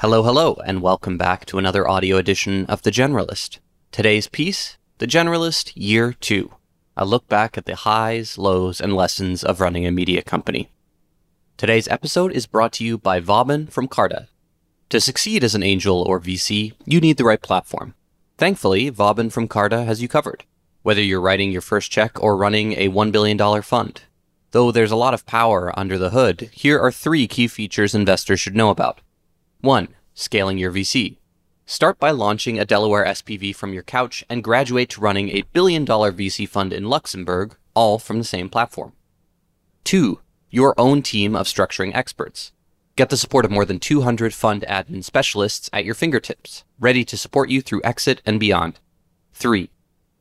Hello, hello, and welcome back to another audio edition of The Generalist. Today's piece The Generalist Year 2 a look back at the highs, lows, and lessons of running a media company. Today's episode is brought to you by Vauban from Carta. To succeed as an angel or VC, you need the right platform. Thankfully, Vauban from Carta has you covered, whether you're writing your first check or running a $1 billion fund. Though there's a lot of power under the hood, here are three key features investors should know about. 1. Scaling your VC. Start by launching a Delaware SPV from your couch and graduate to running a billion dollar VC fund in Luxembourg, all from the same platform. 2. Your own team of structuring experts. Get the support of more than 200 fund admin specialists at your fingertips, ready to support you through exit and beyond. 3.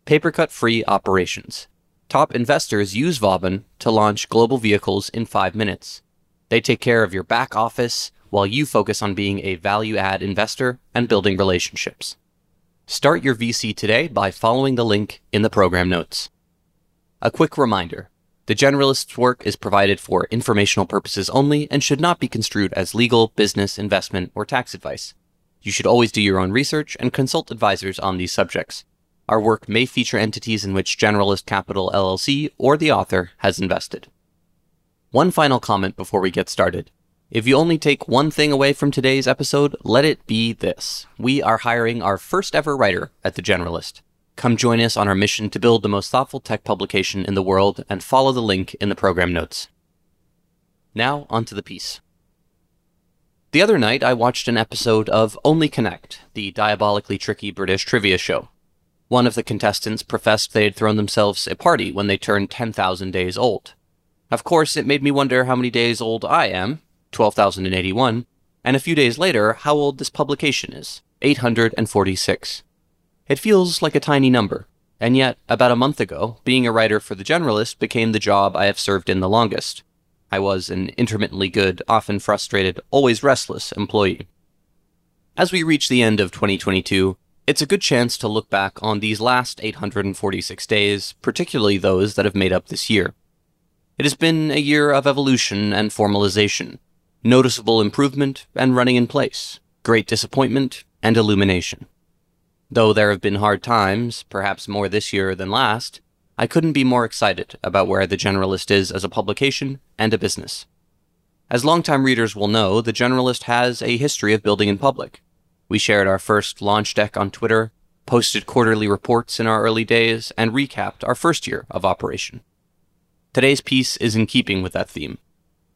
Papercut free operations. Top investors use Vauban to launch global vehicles in five minutes. They take care of your back office, while you focus on being a value add investor and building relationships. Start your VC today by following the link in the program notes. A quick reminder the generalist's work is provided for informational purposes only and should not be construed as legal, business, investment, or tax advice. You should always do your own research and consult advisors on these subjects. Our work may feature entities in which Generalist Capital LLC or the author has invested. One final comment before we get started. If you only take one thing away from today's episode, let it be this. We are hiring our first ever writer at The Generalist. Come join us on our mission to build the most thoughtful tech publication in the world and follow the link in the program notes. Now, onto the piece. The other night, I watched an episode of Only Connect, the diabolically tricky British trivia show. One of the contestants professed they had thrown themselves a party when they turned 10,000 days old. Of course, it made me wonder how many days old I am, 12,081, and a few days later, how old this publication is 846. It feels like a tiny number, and yet, about a month ago, being a writer for The Generalist became the job I have served in the longest. I was an intermittently good, often frustrated, always restless employee. As we reach the end of 2022, it's a good chance to look back on these last 846 days, particularly those that have made up this year. It has been a year of evolution and formalization, noticeable improvement and running in place, great disappointment and illumination. Though there have been hard times, perhaps more this year than last, I couldn't be more excited about where The Generalist is as a publication and a business. As longtime readers will know, The Generalist has a history of building in public. We shared our first launch deck on Twitter, posted quarterly reports in our early days, and recapped our first year of operation. Today's piece is in keeping with that theme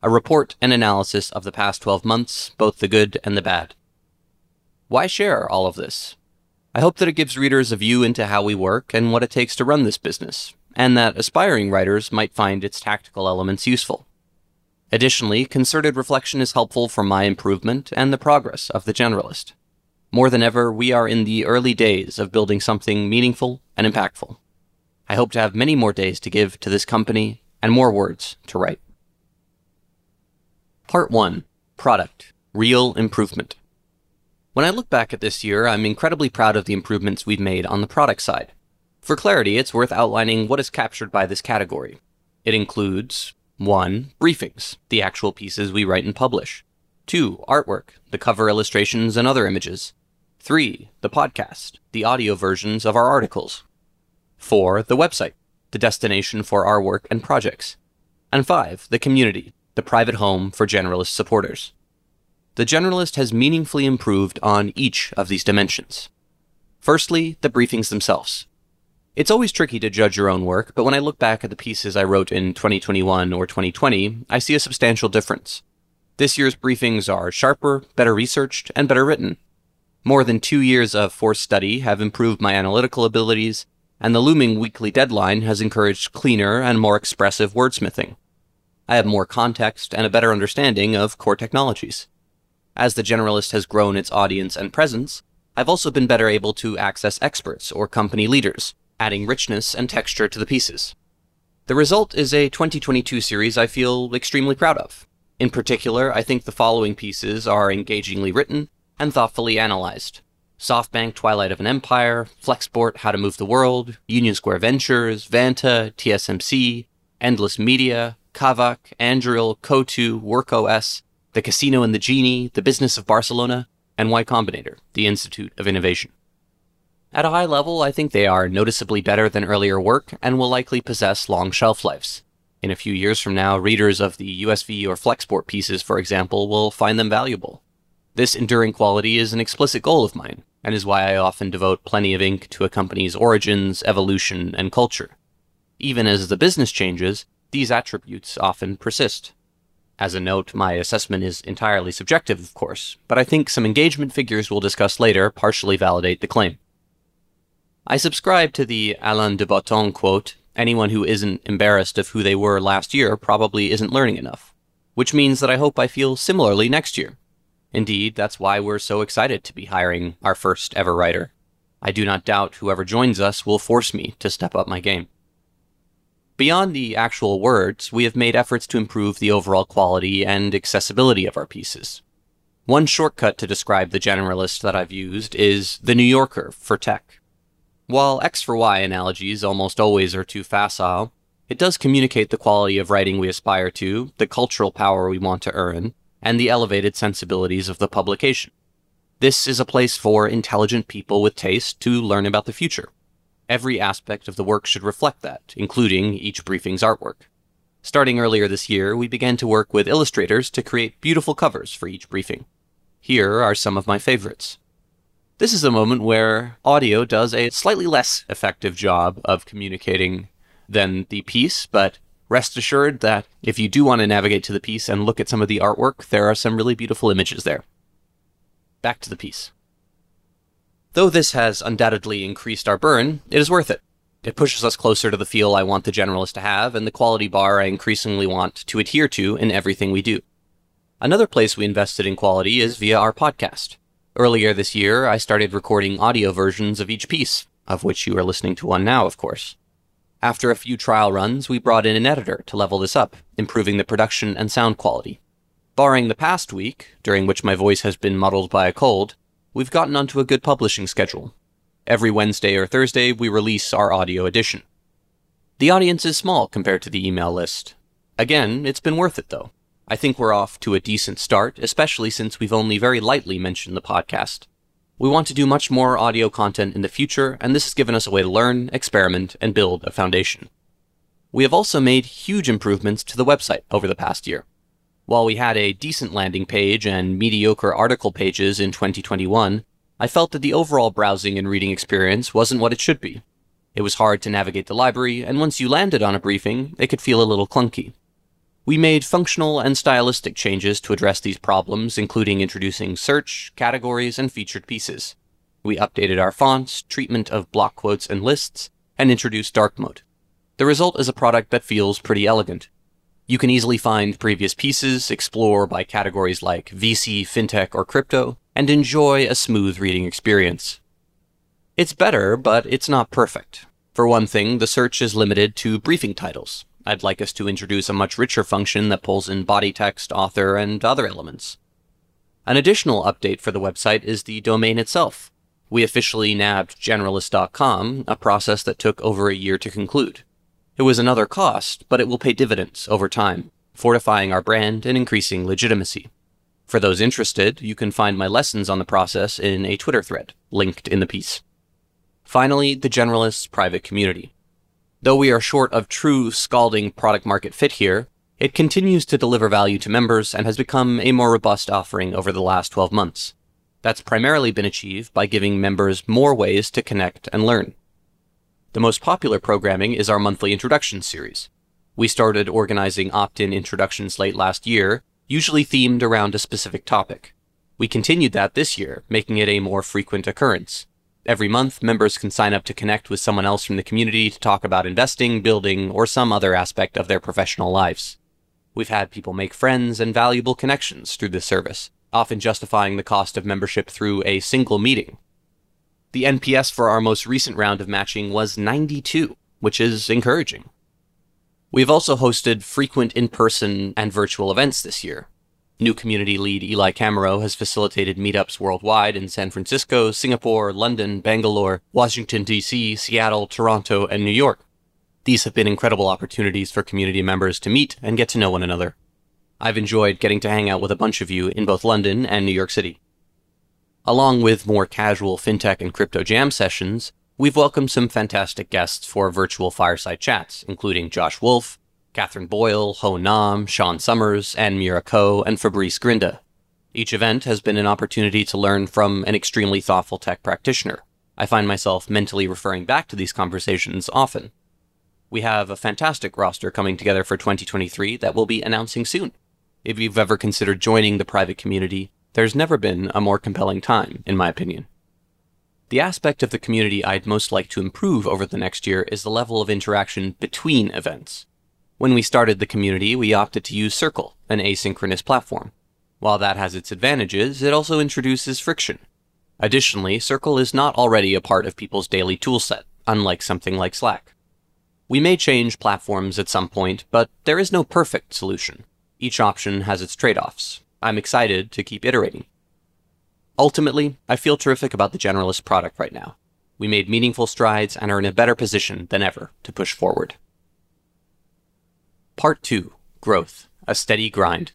a report and analysis of the past 12 months, both the good and the bad. Why share all of this? I hope that it gives readers a view into how we work and what it takes to run this business, and that aspiring writers might find its tactical elements useful. Additionally, concerted reflection is helpful for my improvement and the progress of the generalist. More than ever, we are in the early days of building something meaningful and impactful. I hope to have many more days to give to this company and more words to write. Part 1 Product Real Improvement. When I look back at this year, I'm incredibly proud of the improvements we've made on the product side. For clarity, it's worth outlining what is captured by this category. It includes 1. Briefings, the actual pieces we write and publish. 2. Artwork, the cover illustrations and other images. 3. The podcast, the audio versions of our articles. 4. The website, the destination for our work and projects. And 5. The community, the private home for generalist supporters. The generalist has meaningfully improved on each of these dimensions. Firstly, the briefings themselves. It's always tricky to judge your own work, but when I look back at the pieces I wrote in 2021 or 2020, I see a substantial difference. This year's briefings are sharper, better researched, and better written. More than two years of forced study have improved my analytical abilities, and the looming weekly deadline has encouraged cleaner and more expressive wordsmithing. I have more context and a better understanding of core technologies. As the generalist has grown its audience and presence, I've also been better able to access experts or company leaders, adding richness and texture to the pieces. The result is a 2022 series I feel extremely proud of. In particular, I think the following pieces are engagingly written and thoughtfully analyzed. SoftBank Twilight of an Empire, Flexport How to Move the World, Union Square Ventures, Vanta, TSMC, Endless Media, Kavak, Anduril, Coatue, WorkOS, The Casino and the Genie, The Business of Barcelona, and Y Combinator, the Institute of Innovation. At a high level, I think they are noticeably better than earlier work and will likely possess long shelf lives. In a few years from now, readers of the USV or Flexport pieces, for example, will find them valuable. This enduring quality is an explicit goal of mine, and is why I often devote plenty of ink to a company's origins, evolution, and culture. Even as the business changes, these attributes often persist. As a note, my assessment is entirely subjective, of course, but I think some engagement figures we'll discuss later partially validate the claim. I subscribe to the Alain de Botton quote anyone who isn't embarrassed of who they were last year probably isn't learning enough, which means that I hope I feel similarly next year. Indeed, that's why we're so excited to be hiring our first ever writer. I do not doubt whoever joins us will force me to step up my game. Beyond the actual words, we have made efforts to improve the overall quality and accessibility of our pieces. One shortcut to describe the generalist that I've used is the New Yorker for tech. While X for Y analogies almost always are too facile, it does communicate the quality of writing we aspire to, the cultural power we want to earn, and the elevated sensibilities of the publication. This is a place for intelligent people with taste to learn about the future. Every aspect of the work should reflect that, including each briefing's artwork. Starting earlier this year, we began to work with illustrators to create beautiful covers for each briefing. Here are some of my favorites. This is a moment where audio does a slightly less effective job of communicating than the piece, but rest assured that if you do want to navigate to the piece and look at some of the artwork, there are some really beautiful images there. Back to the piece. Though this has undoubtedly increased our burn, it is worth it. It pushes us closer to the feel I want the generalist to have and the quality bar I increasingly want to adhere to in everything we do. Another place we invested in quality is via our podcast. Earlier this year, I started recording audio versions of each piece, of which you are listening to one now, of course. After a few trial runs, we brought in an editor to level this up, improving the production and sound quality. Barring the past week, during which my voice has been muddled by a cold, we've gotten onto a good publishing schedule. Every Wednesday or Thursday, we release our audio edition. The audience is small compared to the email list. Again, it's been worth it though. I think we're off to a decent start, especially since we've only very lightly mentioned the podcast. We want to do much more audio content in the future, and this has given us a way to learn, experiment, and build a foundation. We have also made huge improvements to the website over the past year. While we had a decent landing page and mediocre article pages in 2021, I felt that the overall browsing and reading experience wasn't what it should be. It was hard to navigate the library, and once you landed on a briefing, it could feel a little clunky. We made functional and stylistic changes to address these problems, including introducing search, categories, and featured pieces. We updated our fonts, treatment of block quotes and lists, and introduced dark mode. The result is a product that feels pretty elegant. You can easily find previous pieces, explore by categories like VC, fintech, or crypto, and enjoy a smooth reading experience. It's better, but it's not perfect. For one thing, the search is limited to briefing titles, I'd like us to introduce a much richer function that pulls in body text, author, and other elements. An additional update for the website is the domain itself. We officially nabbed generalist.com, a process that took over a year to conclude. It was another cost, but it will pay dividends over time, fortifying our brand and increasing legitimacy. For those interested, you can find my lessons on the process in a Twitter thread, linked in the piece. Finally, the Generalist's private community. Though we are short of true scalding product market fit here, it continues to deliver value to members and has become a more robust offering over the last 12 months. That's primarily been achieved by giving members more ways to connect and learn. The most popular programming is our monthly introduction series. We started organizing opt-in introductions late last year, usually themed around a specific topic. We continued that this year, making it a more frequent occurrence. Every month, members can sign up to connect with someone else from the community to talk about investing, building, or some other aspect of their professional lives. We've had people make friends and valuable connections through this service, often justifying the cost of membership through a single meeting. The NPS for our most recent round of matching was 92, which is encouraging. We've also hosted frequent in person and virtual events this year, New community lead Eli Camero has facilitated meetups worldwide in San Francisco, Singapore, London, Bangalore, Washington, D.C., Seattle, Toronto, and New York. These have been incredible opportunities for community members to meet and get to know one another. I've enjoyed getting to hang out with a bunch of you in both London and New York City. Along with more casual fintech and crypto jam sessions, we've welcomed some fantastic guests for virtual fireside chats, including Josh Wolfe, Katherine Boyle, Ho Nam, Sean Summers, and Mira Ko, and Fabrice Grinda. Each event has been an opportunity to learn from an extremely thoughtful tech practitioner. I find myself mentally referring back to these conversations often. We have a fantastic roster coming together for 2023 that we'll be announcing soon. If you've ever considered joining the private community, there's never been a more compelling time, in my opinion. The aspect of the community I'd most like to improve over the next year is the level of interaction between events. When we started the community, we opted to use Circle, an asynchronous platform. While that has its advantages, it also introduces friction. Additionally, Circle is not already a part of people's daily toolset, unlike something like Slack. We may change platforms at some point, but there is no perfect solution. Each option has its trade offs, I'm excited to keep iterating. Ultimately, I feel terrific about the Generalist product right now. We made meaningful strides and are in a better position than ever to push forward. Part 2 Growth A Steady Grind.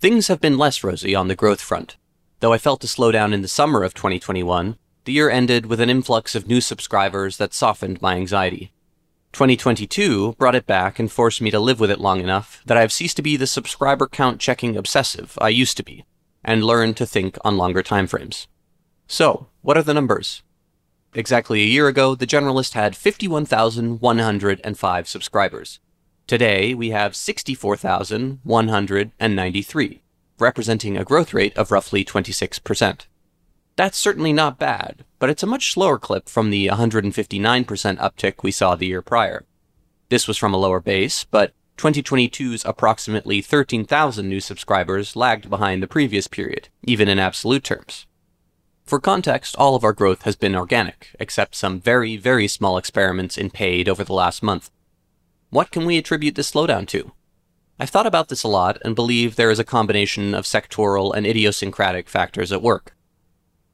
Things have been less rosy on the growth front. Though I felt a slowdown in the summer of 2021, the year ended with an influx of new subscribers that softened my anxiety. 2022 brought it back and forced me to live with it long enough that I have ceased to be the subscriber count checking obsessive I used to be, and learned to think on longer timeframes. So, what are the numbers? Exactly a year ago, the Generalist had 51,105 subscribers. Today, we have 64,193, representing a growth rate of roughly 26%. That's certainly not bad, but it's a much slower clip from the 159% uptick we saw the year prior. This was from a lower base, but 2022's approximately 13,000 new subscribers lagged behind the previous period, even in absolute terms. For context, all of our growth has been organic, except some very, very small experiments in paid over the last month. What can we attribute this slowdown to? I've thought about this a lot and believe there is a combination of sectoral and idiosyncratic factors at work.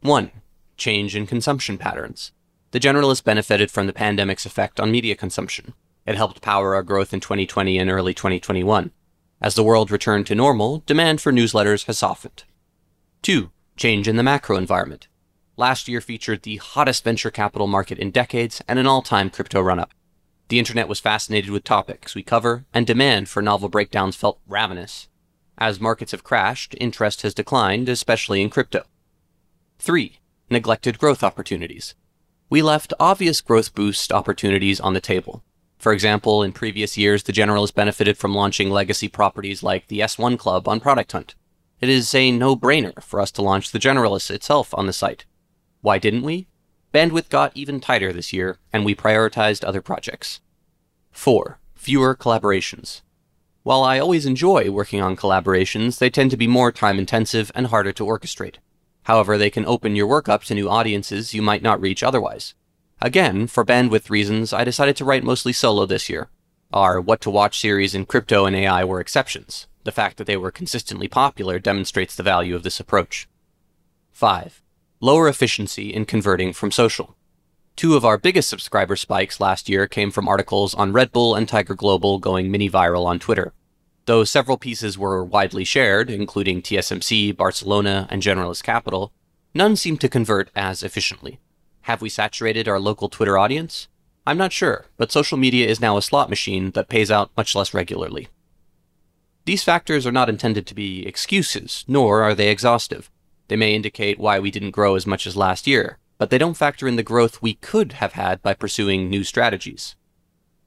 1. Change in consumption patterns. The generalists benefited from the pandemic's effect on media consumption. It helped power our growth in 2020 and early 2021. As the world returned to normal, demand for newsletters has softened. 2. Change in the macro environment. Last year featured the hottest venture capital market in decades and an all time crypto run up. The internet was fascinated with topics we cover, and demand for novel breakdowns felt ravenous. As markets have crashed, interest has declined, especially in crypto. 3. Neglected growth opportunities. We left obvious growth boost opportunities on the table. For example, in previous years, the Generalist benefited from launching legacy properties like the S1 Club on Product Hunt. It is a no brainer for us to launch the Generalist itself on the site. Why didn't we? Bandwidth got even tighter this year, and we prioritized other projects. 4. Fewer collaborations. While I always enjoy working on collaborations, they tend to be more time intensive and harder to orchestrate. However, they can open your work up to new audiences you might not reach otherwise. Again, for bandwidth reasons, I decided to write mostly solo this year. Our What to Watch series in crypto and AI were exceptions. The fact that they were consistently popular demonstrates the value of this approach. 5. Lower efficiency in converting from social. Two of our biggest subscriber spikes last year came from articles on Red Bull and Tiger Global going mini viral on Twitter. Though several pieces were widely shared, including TSMC, Barcelona, and Generalist Capital, none seemed to convert as efficiently. Have we saturated our local Twitter audience? I'm not sure, but social media is now a slot machine that pays out much less regularly. These factors are not intended to be excuses, nor are they exhaustive. They may indicate why we didn't grow as much as last year, but they don't factor in the growth we could have had by pursuing new strategies.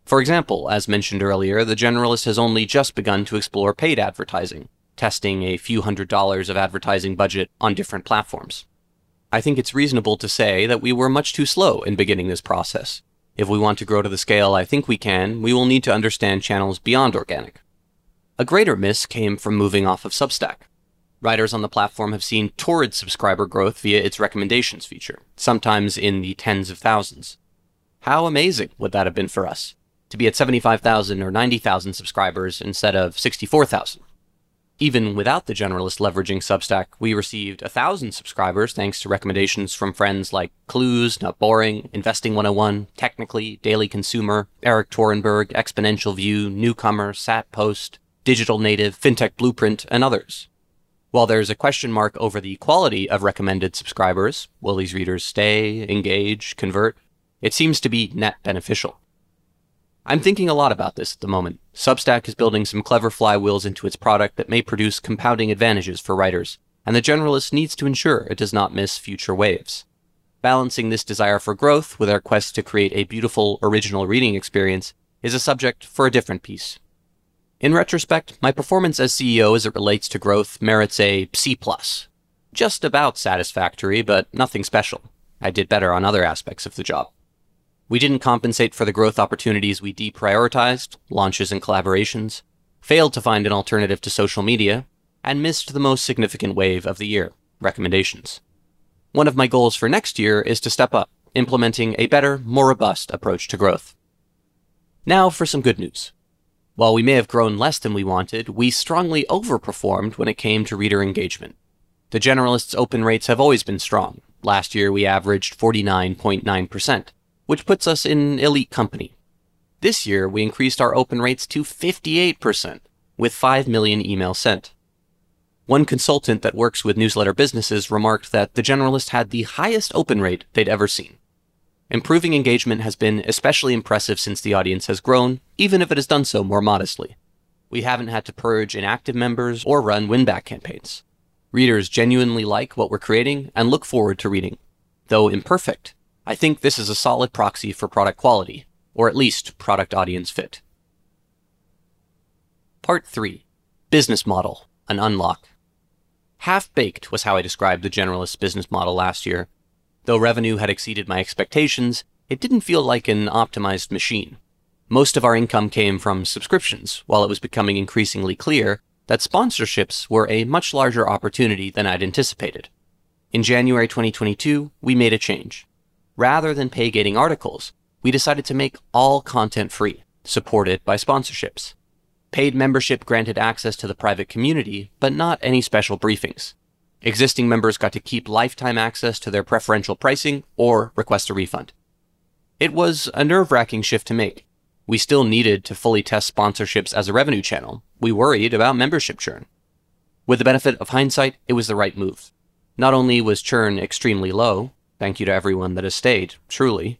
For example, as mentioned earlier, the generalist has only just begun to explore paid advertising, testing a few hundred dollars of advertising budget on different platforms. I think it's reasonable to say that we were much too slow in beginning this process. If we want to grow to the scale I think we can, we will need to understand channels beyond organic. A greater miss came from moving off of Substack. Writers on the platform have seen torrid subscriber growth via its recommendations feature, sometimes in the tens of thousands. How amazing would that have been for us? To be at 75,000 or 90,000 subscribers instead of 64,000. Even without the generalist leveraging Substack, we received 1,000 subscribers thanks to recommendations from friends like Clues, Not Boring, Investing 101, Technically, Daily Consumer, Erik Torenberg, Exponential View, Newcomer, Sat Post, Digital Native, FinTech Blueprint, and others. While there's a question mark over the quality of recommended subscribers, will these readers stay, engage, convert? It seems to be net beneficial. I'm thinking a lot about this at the moment. Substack is building some clever flywheels into its product that may produce compounding advantages for writers, and the generalist needs to ensure it does not miss future waves. Balancing this desire for growth with our quest to create a beautiful, original reading experience is a subject for a different piece. In retrospect, my performance as CEO as it relates to growth merits a C+. Just about satisfactory, but nothing special. I did better on other aspects of the job. We didn't compensate for the growth opportunities we deprioritized, launches and collaborations, failed to find an alternative to social media, and missed the most significant wave of the year, recommendations. One of my goals for next year is to step up, implementing a better, more robust approach to growth. Now for some good news. While we may have grown less than we wanted, we strongly overperformed when it came to reader engagement. The Generalist's open rates have always been strong. Last year we averaged 49.9%, which puts us in elite company. This year we increased our open rates to 58%, with 5 million emails sent. One consultant that works with newsletter businesses remarked that the Generalist had the highest open rate they'd ever seen. Improving engagement has been especially impressive since the audience has grown, even if it has done so more modestly. We haven't had to purge inactive members or run win-back campaigns. Readers genuinely like what we're creating and look forward to reading. Though imperfect, I think this is a solid proxy for product quality, or at least product audience fit. Part 3 Business Model An Unlock. Half baked was how I described the generalist business model last year, Though revenue had exceeded my expectations, it didn't feel like an optimized machine. Most of our income came from subscriptions, while it was becoming increasingly clear that sponsorships were a much larger opportunity than I'd anticipated. In January 2022, we made a change. Rather than pay gating articles, we decided to make all content free, supported by sponsorships. Paid membership granted access to the private community, but not any special briefings. Existing members got to keep lifetime access to their preferential pricing or request a refund. It was a nerve wracking shift to make. We still needed to fully test sponsorships as a revenue channel. We worried about membership churn. With the benefit of hindsight, it was the right move. Not only was churn extremely low, thank you to everyone that has stayed, truly,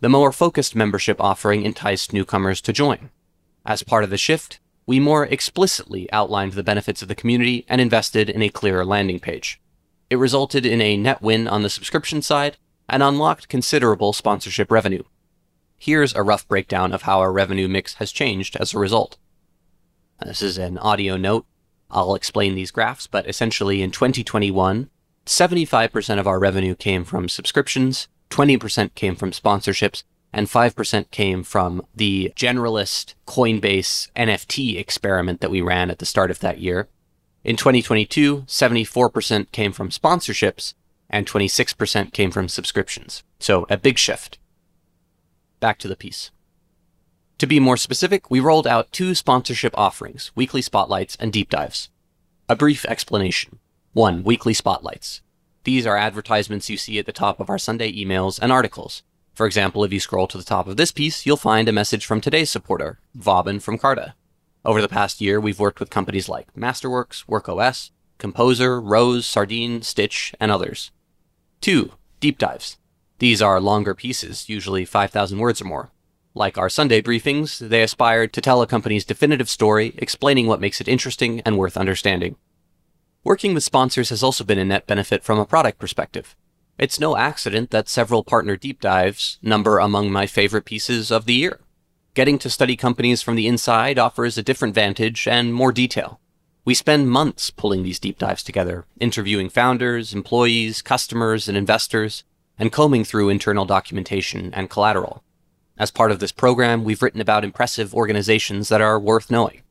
the more focused membership offering enticed newcomers to join. As part of the shift, we more explicitly outlined the benefits of the community and invested in a clearer landing page. It resulted in a net win on the subscription side and unlocked considerable sponsorship revenue. Here's a rough breakdown of how our revenue mix has changed as a result. This is an audio note. I'll explain these graphs, but essentially in 2021, 75% of our revenue came from subscriptions, 20% came from sponsorships, and 5% came from the generalist Coinbase NFT experiment that we ran at the start of that year. In 2022, 74% came from sponsorships and 26% came from subscriptions. So a big shift. Back to the piece. To be more specific, we rolled out two sponsorship offerings, weekly spotlights and deep dives. A brief explanation. One, weekly spotlights. These are advertisements you see at the top of our Sunday emails and articles. For example, if you scroll to the top of this piece, you'll find a message from today's supporter, Vauban from Carta. Over the past year, we've worked with companies like Masterworks, WorkOS, Composer, Rose, Sardine, Stitch, and others. 2. Deep dives. These are longer pieces, usually 5,000 words or more. Like our Sunday briefings, they aspire to tell a company's definitive story, explaining what makes it interesting and worth understanding. Working with sponsors has also been a net benefit from a product perspective. It's no accident that several partner deep dives number among my favorite pieces of the year. Getting to study companies from the inside offers a different vantage and more detail. We spend months pulling these deep dives together, interviewing founders, employees, customers, and investors, and combing through internal documentation and collateral. As part of this program, we've written about impressive organizations that are worth knowing.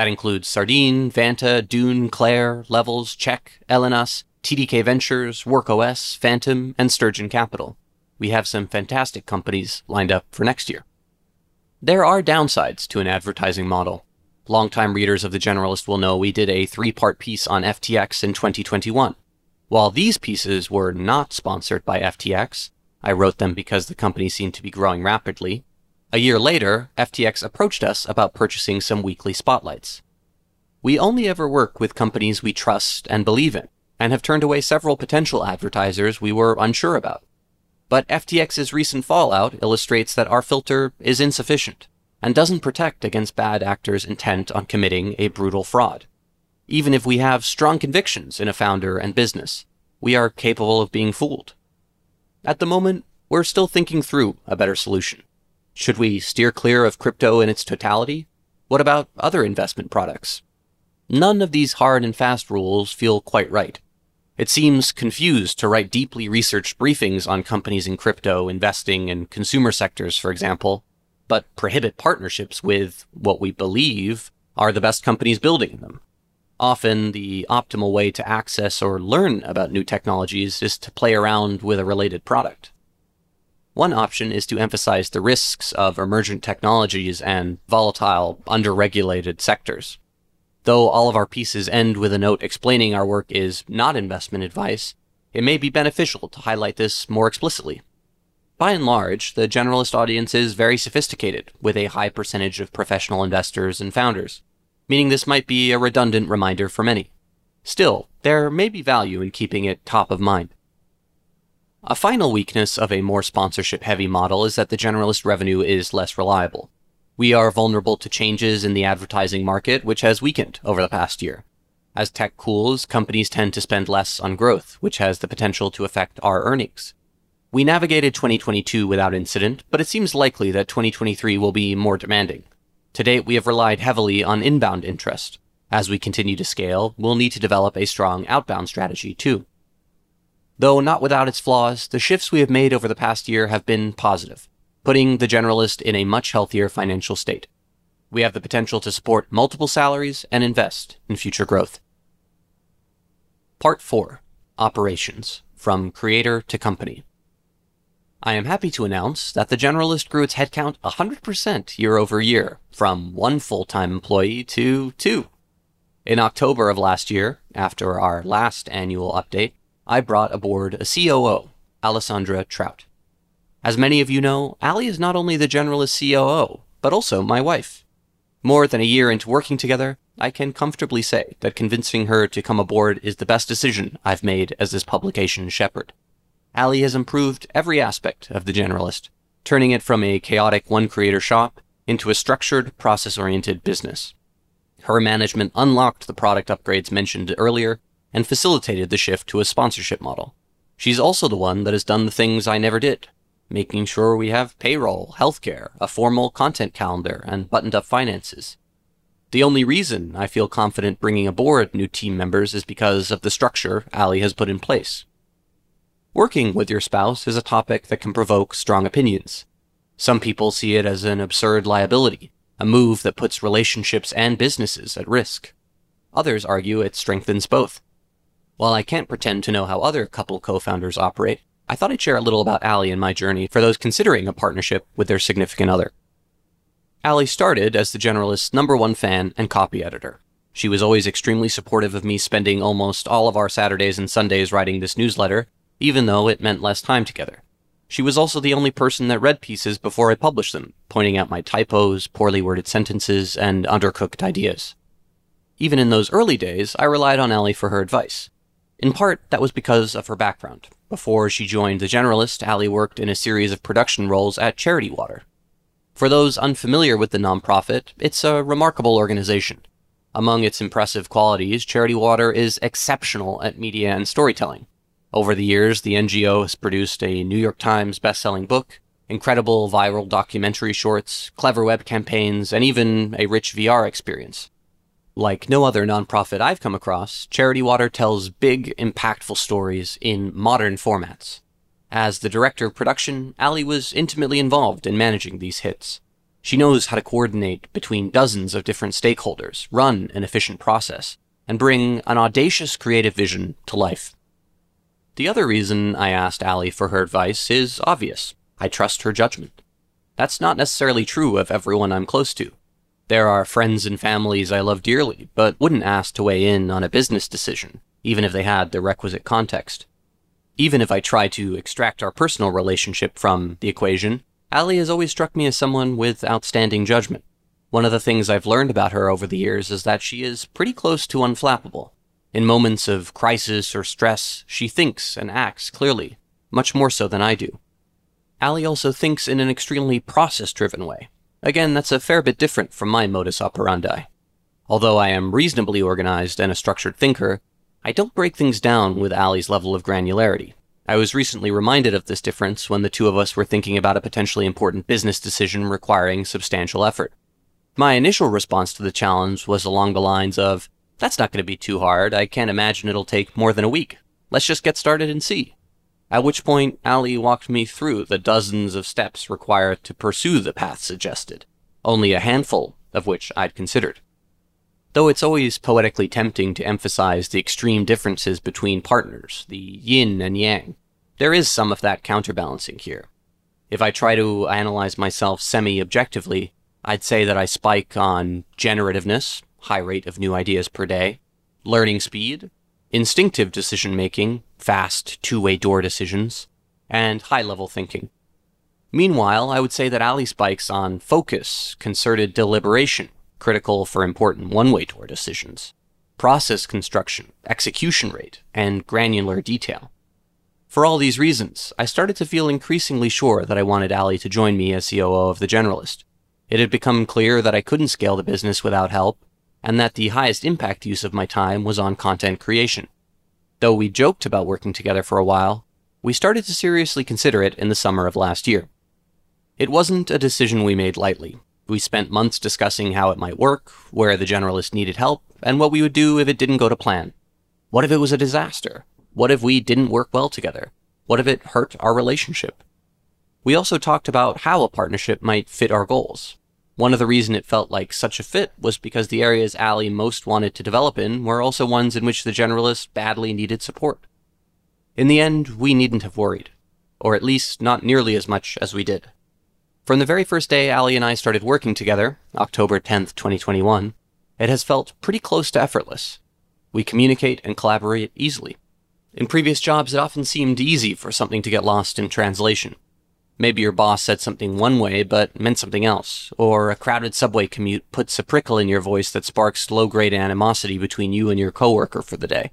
That includes Sardine, Vanta, Dune, Claire, Levels, Check, Elenas, TDK Ventures, WorkOS, Phantom, and Sturgeon Capital. We have some fantastic companies lined up for next year. There are downsides to an advertising model. Longtime readers of The Generalist will know we did a three part piece on FTX in 2021. While these pieces were not sponsored by FTX, I wrote them because the company seemed to be growing rapidly. A year later, FTX approached us about purchasing some weekly spotlights. We only ever work with companies we trust and believe in, and have turned away several potential advertisers we were unsure about. But FTX's recent fallout illustrates that our filter is insufficient and doesn't protect against bad actors intent on committing a brutal fraud. Even if we have strong convictions in a founder and business, we are capable of being fooled. At the moment, we're still thinking through a better solution. Should we steer clear of crypto in its totality? What about other investment products? None of these hard and fast rules feel quite right. It seems confused to write deeply researched briefings on companies in crypto, investing, and consumer sectors, for example, but prohibit partnerships with what we believe are the best companies building them. Often, the optimal way to access or learn about new technologies is to play around with a related product. One option is to emphasize the risks of emergent technologies and volatile, underregulated sectors. Though all of our pieces end with a note explaining our work is not investment advice, it may be beneficial to highlight this more explicitly. By and large, the generalist audience is very sophisticated, with a high percentage of professional investors and founders, meaning this might be a redundant reminder for many. Still, there may be value in keeping it top of mind. A final weakness of a more sponsorship heavy model is that the generalist revenue is less reliable. We are vulnerable to changes in the advertising market, which has weakened over the past year. As tech cools, companies tend to spend less on growth, which has the potential to affect our earnings. We navigated 2022 without incident, but it seems likely that 2023 will be more demanding. To date, we have relied heavily on inbound interest. As we continue to scale, we'll need to develop a strong outbound strategy too. Though not without its flaws, the shifts we have made over the past year have been positive, putting the generalist in a much healthier financial state. We have the potential to support multiple salaries and invest in future growth. Part 4 Operations From Creator to Company. I am happy to announce that the Generalist grew its headcount 100% year over year, from one full time employee to two. In October of last year, after our last annual update, I brought aboard a COO, Alessandra Trout. As many of you know, Ali is not only the Generalist COO, but also my wife. More than a year into working together, I can comfortably say that convincing her to come aboard is the best decision I've made as this publication's shepherd. Ali has improved every aspect of the generalist, turning it from a chaotic one creator shop into a structured, process oriented business. Her management unlocked the product upgrades mentioned earlier and facilitated the shift to a sponsorship model. She's also the one that has done the things I never did, making sure we have payroll, healthcare, a formal content calendar, and buttoned up finances. The only reason I feel confident bringing aboard new team members is because of the structure Ali has put in place. Working with your spouse is a topic that can provoke strong opinions. Some people see it as an absurd liability, a move that puts relationships and businesses at risk. Others argue it strengthens both. While I can't pretend to know how other couple co-founders operate, I thought I'd share a little about Ali and my journey for those considering a partnership with their significant other. Ali started as the Generalist's number one fan and copy editor. She was always extremely supportive of me spending almost all of our Saturdays and Sundays writing this newsletter, even though it meant less time together. She was also the only person that read pieces before I published them, pointing out my typos, poorly worded sentences, and undercooked ideas. Even in those early days, I relied on Ali for her advice. In part, that was because of her background. Before she joined The Generalist, Ali worked in a series of production roles at Charity Water. For those unfamiliar with the nonprofit, it's a remarkable organization. Among its impressive qualities, Charity Water is exceptional at media and storytelling. Over the years, the NGO has produced a New York Times best-selling book, incredible viral documentary shorts, clever web campaigns, and even a rich VR experience. Like no other nonprofit I've come across, Charity Water tells big, impactful stories in modern formats. As the director of production, Ali was intimately involved in managing these hits. She knows how to coordinate between dozens of different stakeholders, run an efficient process, and bring an audacious creative vision to life. The other reason I asked Ali for her advice is obvious. I trust her judgment. That's not necessarily true of everyone I'm close to. There are friends and families I love dearly, but wouldn't ask to weigh in on a business decision, even if they had the requisite context. Even if I try to extract our personal relationship from the equation, Ali has always struck me as someone with outstanding judgment. One of the things I've learned about her over the years is that she is pretty close to unflappable. In moments of crisis or stress, she thinks and acts clearly, much more so than I do. Allie also thinks in an extremely process driven way. Again, that's a fair bit different from my modus operandi. Although I am reasonably organized and a structured thinker, I don't break things down with Ali's level of granularity. I was recently reminded of this difference when the two of us were thinking about a potentially important business decision requiring substantial effort. My initial response to the challenge was along the lines of, That's not going to be too hard. I can't imagine it'll take more than a week. Let's just get started and see. At which point, Ali walked me through the dozens of steps required to pursue the path suggested, only a handful of which I'd considered. Though it's always poetically tempting to emphasize the extreme differences between partners, the yin and yang, there is some of that counterbalancing here. If I try to analyze myself semi objectively, I'd say that I spike on generativeness, high rate of new ideas per day, learning speed, instinctive decision making, fast two way door decisions, and high level thinking. Meanwhile, I would say that Allie spikes on focus, concerted deliberation, critical for important one way door decisions, process construction, execution rate, and granular detail. For all these reasons, I started to feel increasingly sure that I wanted Ali to join me as COO of the Generalist. It had become clear that I couldn't scale the business without help, and that the highest impact use of my time was on content creation. Though we joked about working together for a while, we started to seriously consider it in the summer of last year. It wasn't a decision we made lightly. We spent months discussing how it might work, where the generalist needed help, and what we would do if it didn't go to plan. What if it was a disaster? What if we didn't work well together? What if it hurt our relationship? We also talked about how a partnership might fit our goals, one of the reasons it felt like such a fit was because the areas Allie most wanted to develop in were also ones in which the generalist badly needed support. In the end, we needn't have worried, or at least not nearly as much as we did. From the very first day Allie and I started working together, October 10th, 2021, it has felt pretty close to effortless. We communicate and collaborate easily. In previous jobs, it often seemed easy for something to get lost in translation. Maybe your boss said something one way but meant something else, or a crowded subway commute puts a prickle in your voice that sparks low grade animosity between you and your coworker for the day.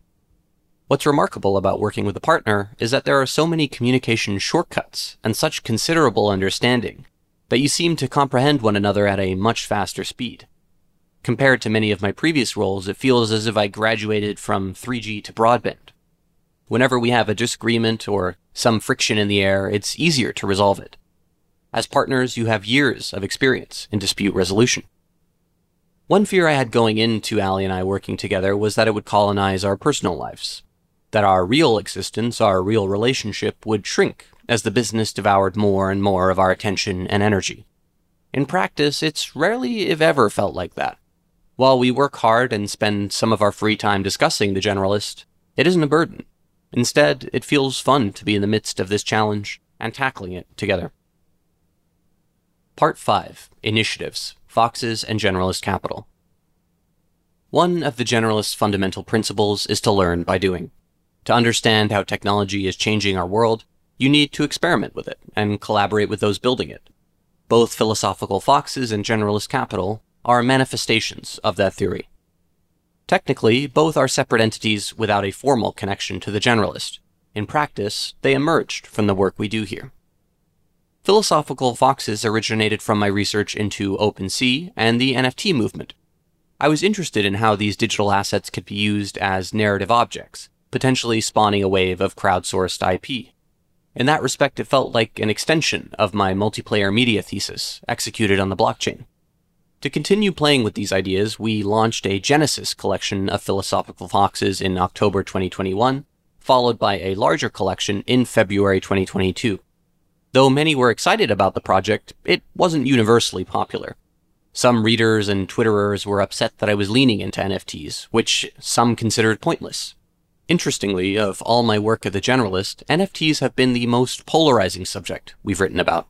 What's remarkable about working with a partner is that there are so many communication shortcuts and such considerable understanding that you seem to comprehend one another at a much faster speed. Compared to many of my previous roles, it feels as if I graduated from 3G to broadband. Whenever we have a disagreement or some friction in the air, it's easier to resolve it. As partners, you have years of experience in dispute resolution. One fear I had going into Allie and I working together was that it would colonize our personal lives, that our real existence, our real relationship, would shrink as the business devoured more and more of our attention and energy. In practice, it's rarely, if ever, felt like that. While we work hard and spend some of our free time discussing the generalist, it isn't a burden. Instead, it feels fun to be in the midst of this challenge and tackling it together. Part 5 Initiatives Foxes and Generalist Capital. One of the generalist's fundamental principles is to learn by doing. To understand how technology is changing our world, you need to experiment with it and collaborate with those building it. Both philosophical foxes and generalist capital are manifestations of that theory. Technically, both are separate entities without a formal connection to the generalist. In practice, they emerged from the work we do here. Philosophical Foxes originated from my research into OpenSea and the NFT movement. I was interested in how these digital assets could be used as narrative objects, potentially spawning a wave of crowdsourced IP. In that respect, it felt like an extension of my multiplayer media thesis, executed on the blockchain. To continue playing with these ideas, we launched a Genesis collection of philosophical foxes in October 2021, followed by a larger collection in February 2022. Though many were excited about the project, it wasn't universally popular. Some readers and Twitterers were upset that I was leaning into NFTs, which some considered pointless. Interestingly, of all my work at the Generalist, NFTs have been the most polarizing subject we've written about.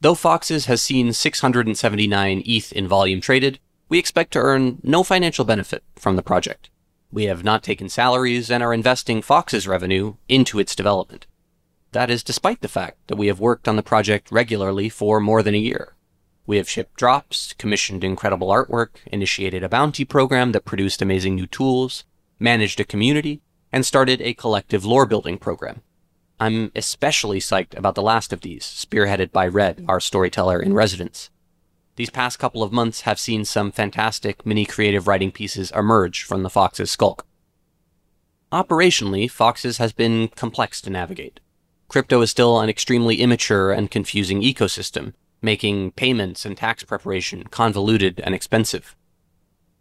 Though Foxes has seen 679 ETH in volume traded, we expect to earn no financial benefit from the project. We have not taken salaries and are investing Fox's revenue into its development. That is despite the fact that we have worked on the project regularly for more than a year. We have shipped drops, commissioned incredible artwork, initiated a bounty program that produced amazing new tools, managed a community, and started a collective lore building program. I'm especially psyched about the last of these, spearheaded by Red, our storyteller in residence. These past couple of months have seen some fantastic mini creative writing pieces emerge from the Fox's skulk. Operationally, Foxes has been complex to navigate. Crypto is still an extremely immature and confusing ecosystem, making payments and tax preparation convoluted and expensive.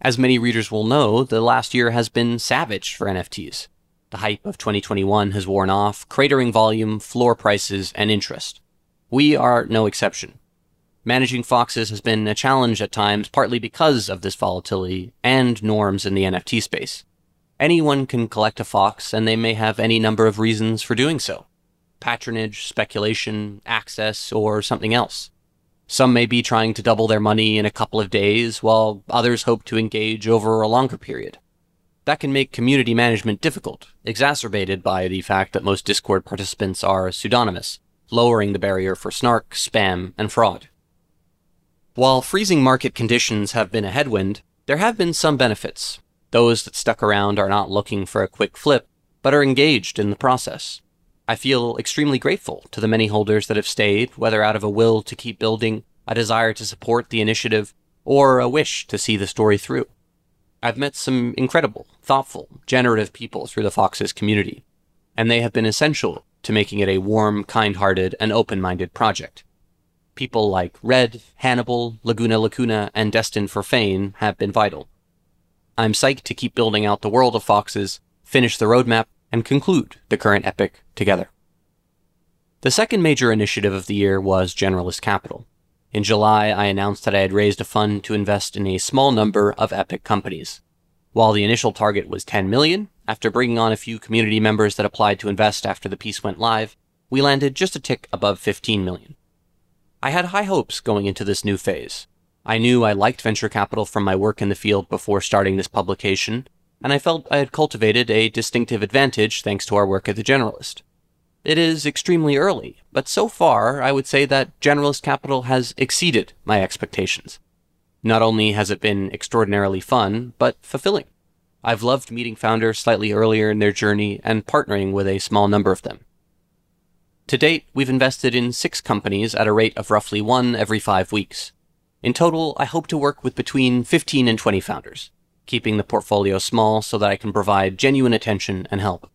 As many readers will know, the last year has been savage for NFTs. The hype of 2021 has worn off, cratering volume, floor prices, and interest. We are no exception. Managing foxes has been a challenge at times, partly because of this volatility and norms in the NFT space. Anyone can collect a fox, and they may have any number of reasons for doing so patronage, speculation, access, or something else. Some may be trying to double their money in a couple of days, while others hope to engage over a longer period. That can make community management difficult, exacerbated by the fact that most Discord participants are pseudonymous, lowering the barrier for snark, spam, and fraud. While freezing market conditions have been a headwind, there have been some benefits. Those that stuck around are not looking for a quick flip, but are engaged in the process. I feel extremely grateful to the many holders that have stayed, whether out of a will to keep building, a desire to support the initiative, or a wish to see the story through. I've met some incredible, thoughtful, generative people through the Foxes community, and they have been essential to making it a warm, kind hearted, and open minded project. People like Red, Hannibal, Laguna Lacuna, and Destined for Fame have been vital. I'm psyched to keep building out the world of Foxes, finish the roadmap, and conclude the current epic together. The second major initiative of the year was Generalist Capital. In July, I announced that I had raised a fund to invest in a small number of epic companies. While the initial target was 10 million, after bringing on a few community members that applied to invest after the piece went live, we landed just a tick above 15 million. I had high hopes going into this new phase. I knew I liked venture capital from my work in the field before starting this publication, and I felt I had cultivated a distinctive advantage thanks to our work at the Generalist. It is extremely early, but so far I would say that Generalist Capital has exceeded my expectations. Not only has it been extraordinarily fun, but fulfilling. I've loved meeting founders slightly earlier in their journey and partnering with a small number of them. To date, we've invested in six companies at a rate of roughly one every five weeks. In total, I hope to work with between 15 and 20 founders keeping the portfolio small so that I can provide genuine attention and help.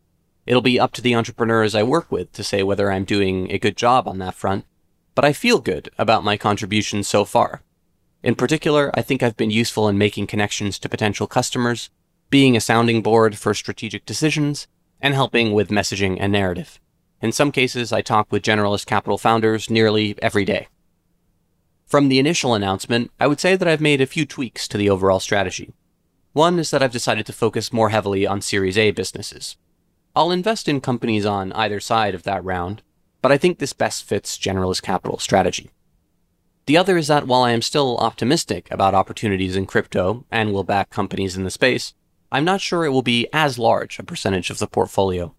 It'll be up to the entrepreneurs I work with to say whether I'm doing a good job on that front, but I feel good about my contributions so far. In particular, I think I've been useful in making connections to potential customers, being a sounding board for strategic decisions, and helping with messaging and narrative. In some cases, I talk with generalist capital founders nearly every day. From the initial announcement, I would say that I've made a few tweaks to the overall strategy. One is that I've decided to focus more heavily on Series A businesses. I'll invest in companies on either side of that round, but I think this best fits generalist capital strategy. The other is that while I am still optimistic about opportunities in crypto and will back companies in the space, I'm not sure it will be as large a percentage of the portfolio.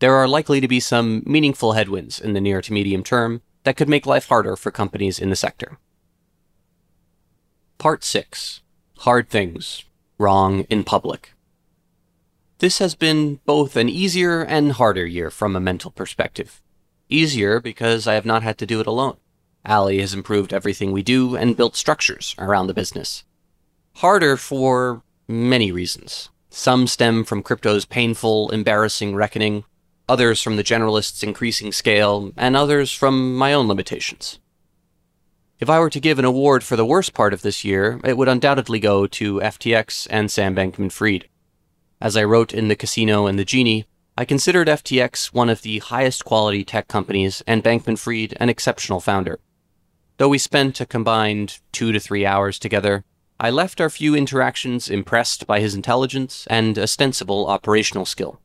There are likely to be some meaningful headwinds in the near to medium term that could make life harder for companies in the sector. Part 6 Hard Things wrong in public. This has been both an easier and harder year from a mental perspective. Easier because I have not had to do it alone. Ali has improved everything we do and built structures around the business. Harder for many reasons. Some stem from crypto's painful, embarrassing reckoning, others from the generalist's increasing scale, and others from my own limitations. If I were to give an award for the worst part of this year, it would undoubtedly go to FTX and Sam Bankman Fried. As I wrote in The Casino and the Genie, I considered FTX one of the highest quality tech companies and Bankman Fried an exceptional founder. Though we spent a combined two to three hours together, I left our few interactions impressed by his intelligence and ostensible operational skill.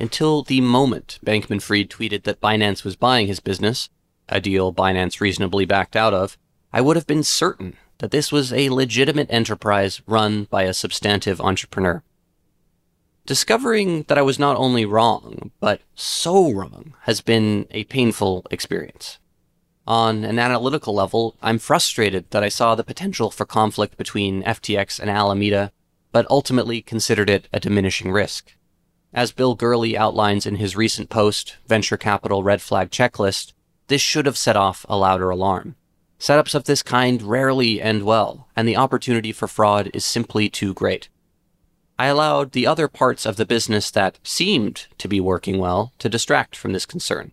Until the moment Bankman Fried tweeted that Binance was buying his business, a deal Binance reasonably backed out of, I would have been certain that this was a legitimate enterprise run by a substantive entrepreneur. Discovering that I was not only wrong, but so wrong, has been a painful experience. On an analytical level, I'm frustrated that I saw the potential for conflict between FTX and Alameda, but ultimately considered it a diminishing risk. As Bill Gurley outlines in his recent post, Venture Capital Red Flag Checklist, this should have set off a louder alarm. Setups of this kind rarely end well, and the opportunity for fraud is simply too great. I allowed the other parts of the business that seemed to be working well to distract from this concern.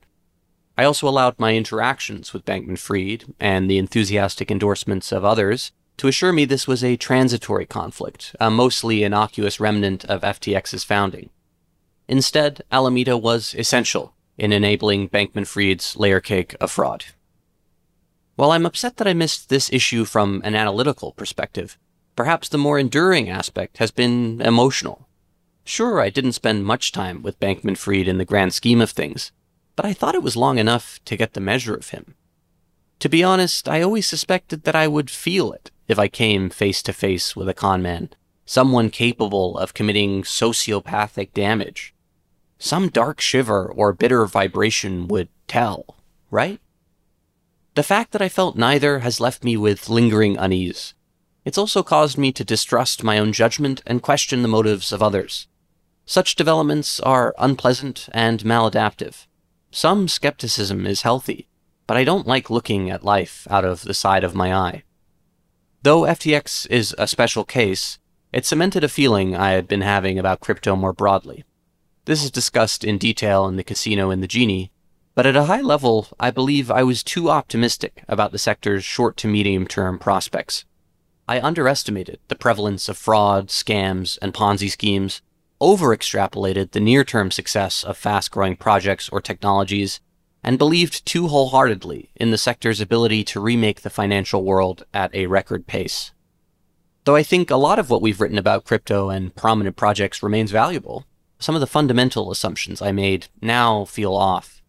I also allowed my interactions with Bankman Fried and the enthusiastic endorsements of others to assure me this was a transitory conflict, a mostly innocuous remnant of FTX's founding. Instead, Alameda was essential in enabling Bankman Fried's layer cake of fraud. While I'm upset that I missed this issue from an analytical perspective, perhaps the more enduring aspect has been emotional. Sure, I didn't spend much time with Bankman Fried in the grand scheme of things, but I thought it was long enough to get the measure of him. To be honest, I always suspected that I would feel it if I came face to face with a conman, someone capable of committing sociopathic damage. Some dark shiver or bitter vibration would tell, right? The fact that I felt neither has left me with lingering unease. It's also caused me to distrust my own judgment and question the motives of others. Such developments are unpleasant and maladaptive. Some skepticism is healthy, but I don't like looking at life out of the side of my eye. Though FTX is a special case, it cemented a feeling I had been having about crypto more broadly. This is discussed in detail in The Casino and the Genie, but at a high level, I believe I was too optimistic about the sector's short to medium term prospects. I underestimated the prevalence of fraud, scams, and Ponzi schemes, over extrapolated the near term success of fast growing projects or technologies, and believed too wholeheartedly in the sector's ability to remake the financial world at a record pace. Though I think a lot of what we've written about crypto and prominent projects remains valuable, some of the fundamental assumptions I made now feel off.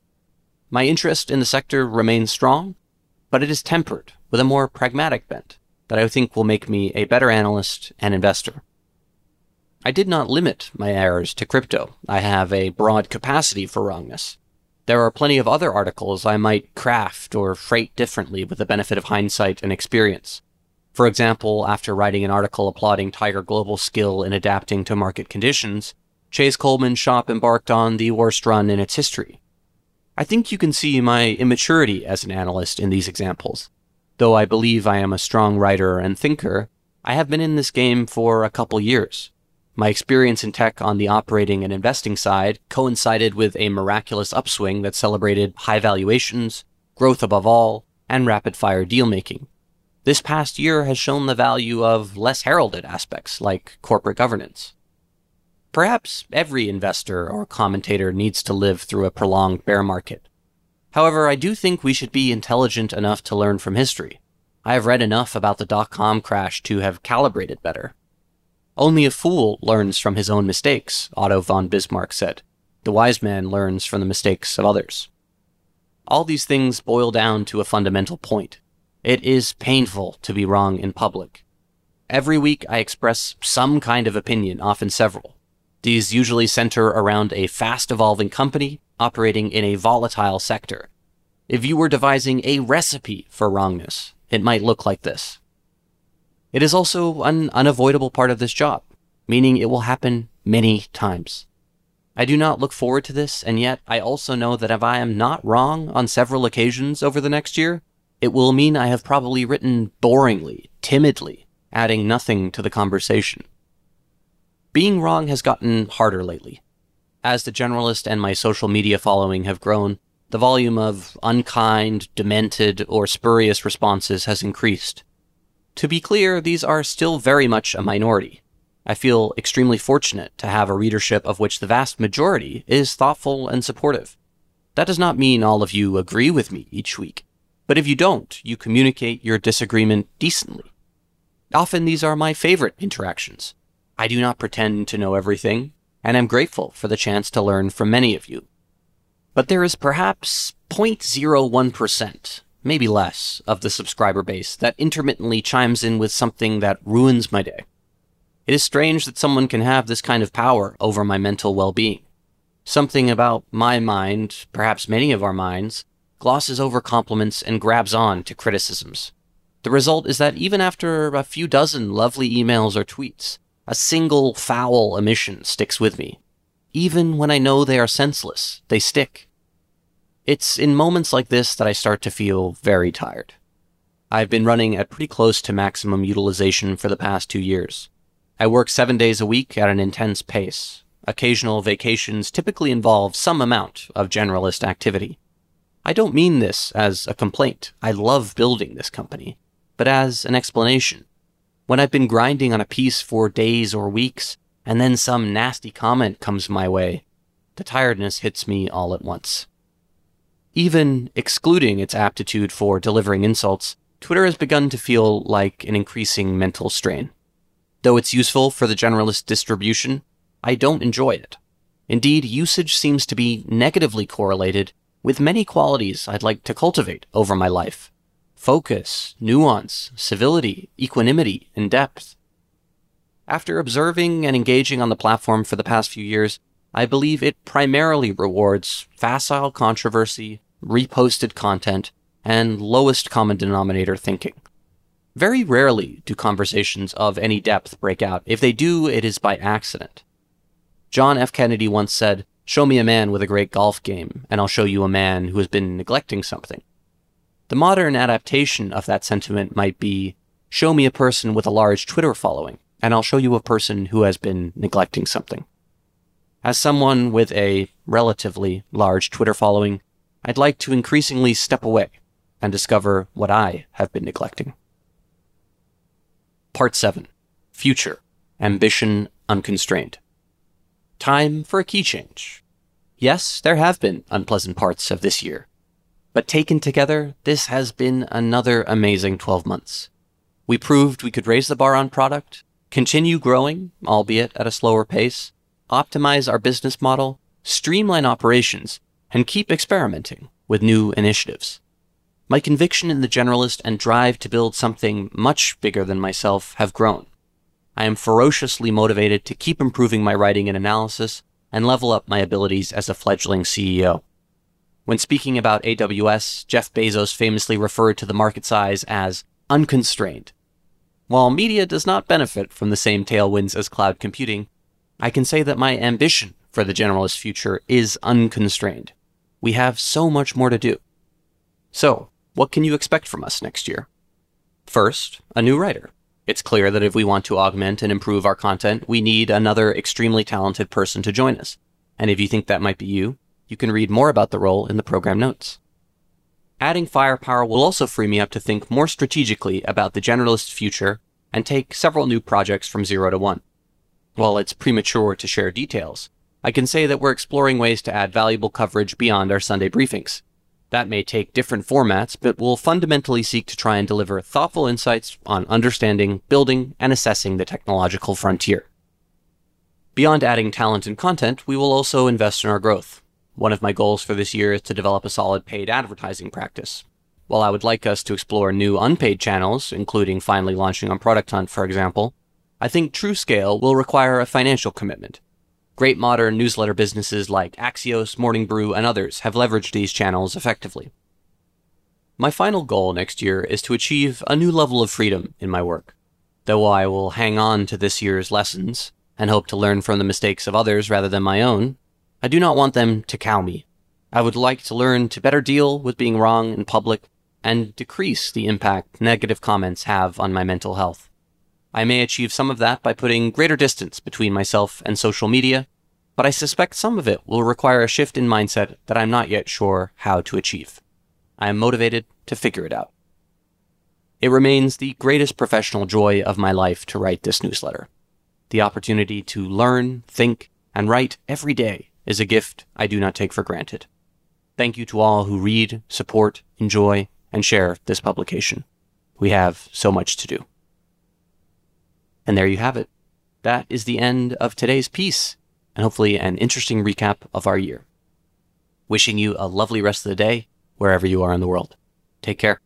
My interest in the sector remains strong, but it is tempered with a more pragmatic bent that I think will make me a better analyst and investor. I did not limit my errors to crypto. I have a broad capacity for wrongness. There are plenty of other articles I might craft or freight differently with the benefit of hindsight and experience. For example, after writing an article applauding Tiger Global's skill in adapting to market conditions, Chase Coleman's shop embarked on the worst run in its history. I think you can see my immaturity as an analyst in these examples. Though I believe I am a strong writer and thinker, I have been in this game for a couple years. My experience in tech on the operating and investing side coincided with a miraculous upswing that celebrated high valuations, growth above all, and rapid fire deal making. This past year has shown the value of less heralded aspects like corporate governance. Perhaps every investor or commentator needs to live through a prolonged bear market. However, I do think we should be intelligent enough to learn from history. I have read enough about the dot com crash to have calibrated better. Only a fool learns from his own mistakes, Otto von Bismarck said. The wise man learns from the mistakes of others. All these things boil down to a fundamental point. It is painful to be wrong in public. Every week I express some kind of opinion, often several. These usually center around a fast evolving company operating in a volatile sector. If you were devising a recipe for wrongness, it might look like this. It is also an unavoidable part of this job, meaning it will happen many times. I do not look forward to this, and yet I also know that if I am not wrong on several occasions over the next year, it will mean I have probably written boringly, timidly, adding nothing to the conversation. Being wrong has gotten harder lately. As the generalist and my social media following have grown, the volume of unkind, demented, or spurious responses has increased. To be clear, these are still very much a minority. I feel extremely fortunate to have a readership of which the vast majority is thoughtful and supportive. That does not mean all of you agree with me each week, but if you don't, you communicate your disagreement decently. Often these are my favorite interactions. I do not pretend to know everything, and am grateful for the chance to learn from many of you. But there is perhaps 0.01% maybe less, of the subscriber base that intermittently chimes in with something that ruins my day. It is strange that someone can have this kind of power over my mental well being. Something about my mind, perhaps many of our minds, glosses over compliments and grabs on to criticisms. The result is that even after a few dozen lovely emails or tweets, a single foul omission sticks with me. Even when I know they are senseless, they stick. It's in moments like this that I start to feel very tired. I've been running at pretty close to maximum utilization for the past two years. I work seven days a week at an intense pace. Occasional vacations typically involve some amount of generalist activity. I don't mean this as a complaint. I love building this company but as an explanation. When I've been grinding on a piece for days or weeks, and then some nasty comment comes my way, the tiredness hits me all at once. Even excluding its aptitude for delivering insults, Twitter has begun to feel like an increasing mental strain. Though it's useful for the generalist distribution, I don't enjoy it. Indeed, usage seems to be negatively correlated with many qualities I'd like to cultivate over my life focus, nuance, civility, equanimity, and depth. After observing and engaging on the platform for the past few years, I believe it primarily rewards facile controversy, reposted content, and lowest common denominator thinking. Very rarely do conversations of any depth break out. If they do, it is by accident. John F. Kennedy once said, Show me a man with a great golf game, and I'll show you a man who has been neglecting something. The modern adaptation of that sentiment might be show me a person with a large Twitter following, and I'll show you a person who has been neglecting something. As someone with a relatively large Twitter following, I'd like to increasingly step away and discover what I have been neglecting. Part 7 Future Ambition Unconstrained. Time for a key change. Yes, there have been unpleasant parts of this year, but taken together, this has been another amazing 12 months. We proved we could raise the bar on product, continue growing, albeit at a slower pace, optimize our business model, streamline operations, and keep experimenting with new initiatives. My conviction in the generalist and drive to build something much bigger than myself have grown. I am ferociously motivated to keep improving my writing and analysis and level up my abilities as a fledgling CEO. When speaking about AWS, Jeff Bezos famously referred to the market size as unconstrained. While media does not benefit from the same tailwinds as cloud computing, I can say that my ambition for the generalist future is unconstrained. We have so much more to do. So, what can you expect from us next year? First, a new writer. It's clear that if we want to augment and improve our content, we need another extremely talented person to join us. And if you think that might be you, you can read more about the role in the program notes. Adding firepower will also free me up to think more strategically about the generalist's future and take several new projects from zero to one. While it's premature to share details, I can say that we're exploring ways to add valuable coverage beyond our Sunday briefings. That may take different formats, but will fundamentally seek to try and deliver thoughtful insights on understanding, building, and assessing the technological frontier. Beyond adding talent and content, we will also invest in our growth. One of my goals for this year is to develop a solid paid advertising practice. While I would like us to explore new unpaid channels, including finally launching on Product Hunt, for example, I think true scale will require a financial commitment. Great modern newsletter businesses like Axios, Morning Brew, and others have leveraged these channels effectively. My final goal next year is to achieve a new level of freedom in my work. Though I will hang on to this year's lessons and hope to learn from the mistakes of others rather than my own, I do not want them to cow me. I would like to learn to better deal with being wrong in public and decrease the impact negative comments have on my mental health. I may achieve some of that by putting greater distance between myself and social media, but I suspect some of it will require a shift in mindset that I'm not yet sure how to achieve. I am motivated to figure it out. It remains the greatest professional joy of my life to write this newsletter. The opportunity to learn, think, and write every day is a gift I do not take for granted. Thank you to all who read, support, enjoy, and share this publication. We have so much to do. And there you have it. That is the end of today's piece, and hopefully an interesting recap of our year. Wishing you a lovely rest of the day, wherever you are in the world. Take care.